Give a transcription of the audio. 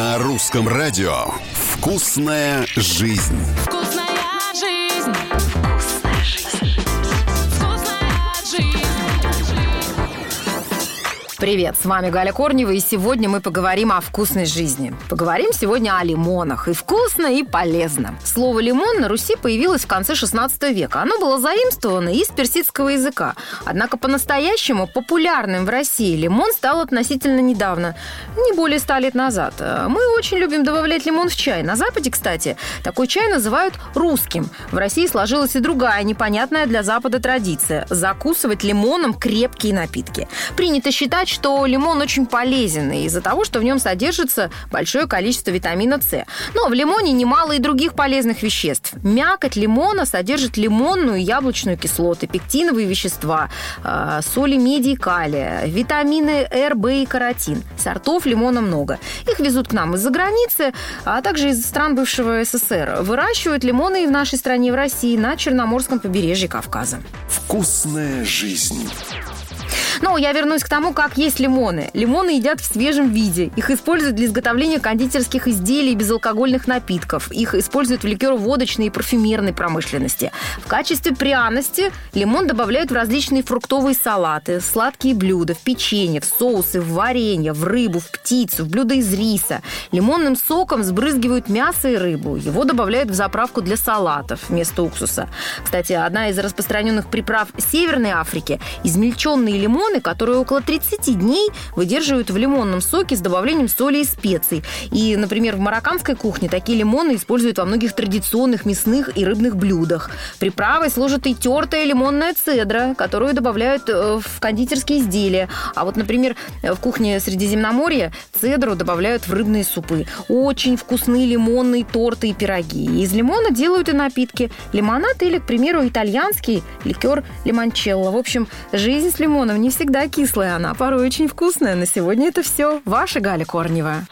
На русском радио «Вкусная жизнь». Вкусная жизнь. Привет, с вами Галя Корнева, и сегодня мы поговорим о вкусной жизни. Поговорим сегодня о лимонах. И вкусно, и полезно. Слово «лимон» на Руси появилось в конце 16 века. Оно было заимствовано из персидского языка. Однако по-настоящему популярным в России лимон стал относительно недавно, не более 100 лет назад. Мы очень любим добавлять лимон в чай. На Западе, кстати, такой чай называют русским. В России сложилась и другая непонятная для Запада традиция – закусывать лимоном крепкие напитки. Принято считать, что лимон очень полезен из-за того, что в нем содержится большое количество витамина С. Но в лимоне немало и других полезных веществ. Мякоть лимона содержит лимонную и яблочную кислоты, пектиновые вещества, э, соли меди и калия, витамины Р, В и каротин. Сортов лимона много. Их везут к нам из-за границы, а также из стран бывшего СССР. Выращивают лимоны и в нашей стране, в России, на Черноморском побережье Кавказа. «Вкусная жизнь». Но я вернусь к тому, как есть лимоны. Лимоны едят в свежем виде. Их используют для изготовления кондитерских изделий и безалкогольных напитков. Их используют в ликероводочной и парфюмерной промышленности. В качестве пряности лимон добавляют в различные фруктовые салаты, сладкие блюда, в печенье, в соусы, в варенье, в рыбу, в птицу, в блюда из риса. Лимонным соком сбрызгивают мясо и рыбу. Его добавляют в заправку для салатов вместо уксуса. Кстати, одна из распространенных приправ Северной Африки – измельченные лимоны, которые около 30 дней выдерживают в лимонном соке с добавлением соли и специй. И, например, в марокканской кухне такие лимоны используют во многих традиционных мясных и рыбных блюдах. Приправой служит и тертая лимонная цедра, которую добавляют э, в кондитерские изделия. А вот, например, в кухне Средиземноморья цедру добавляют в рыбные супы. Очень вкусные лимонные торты и пироги. Из лимона делают и напитки. Лимонад или, к примеру, итальянский ликер лимончелло. В общем, жизнь с лимоном всегда кислая, она порой очень вкусная. На сегодня это все. Ваша Галя Корнева.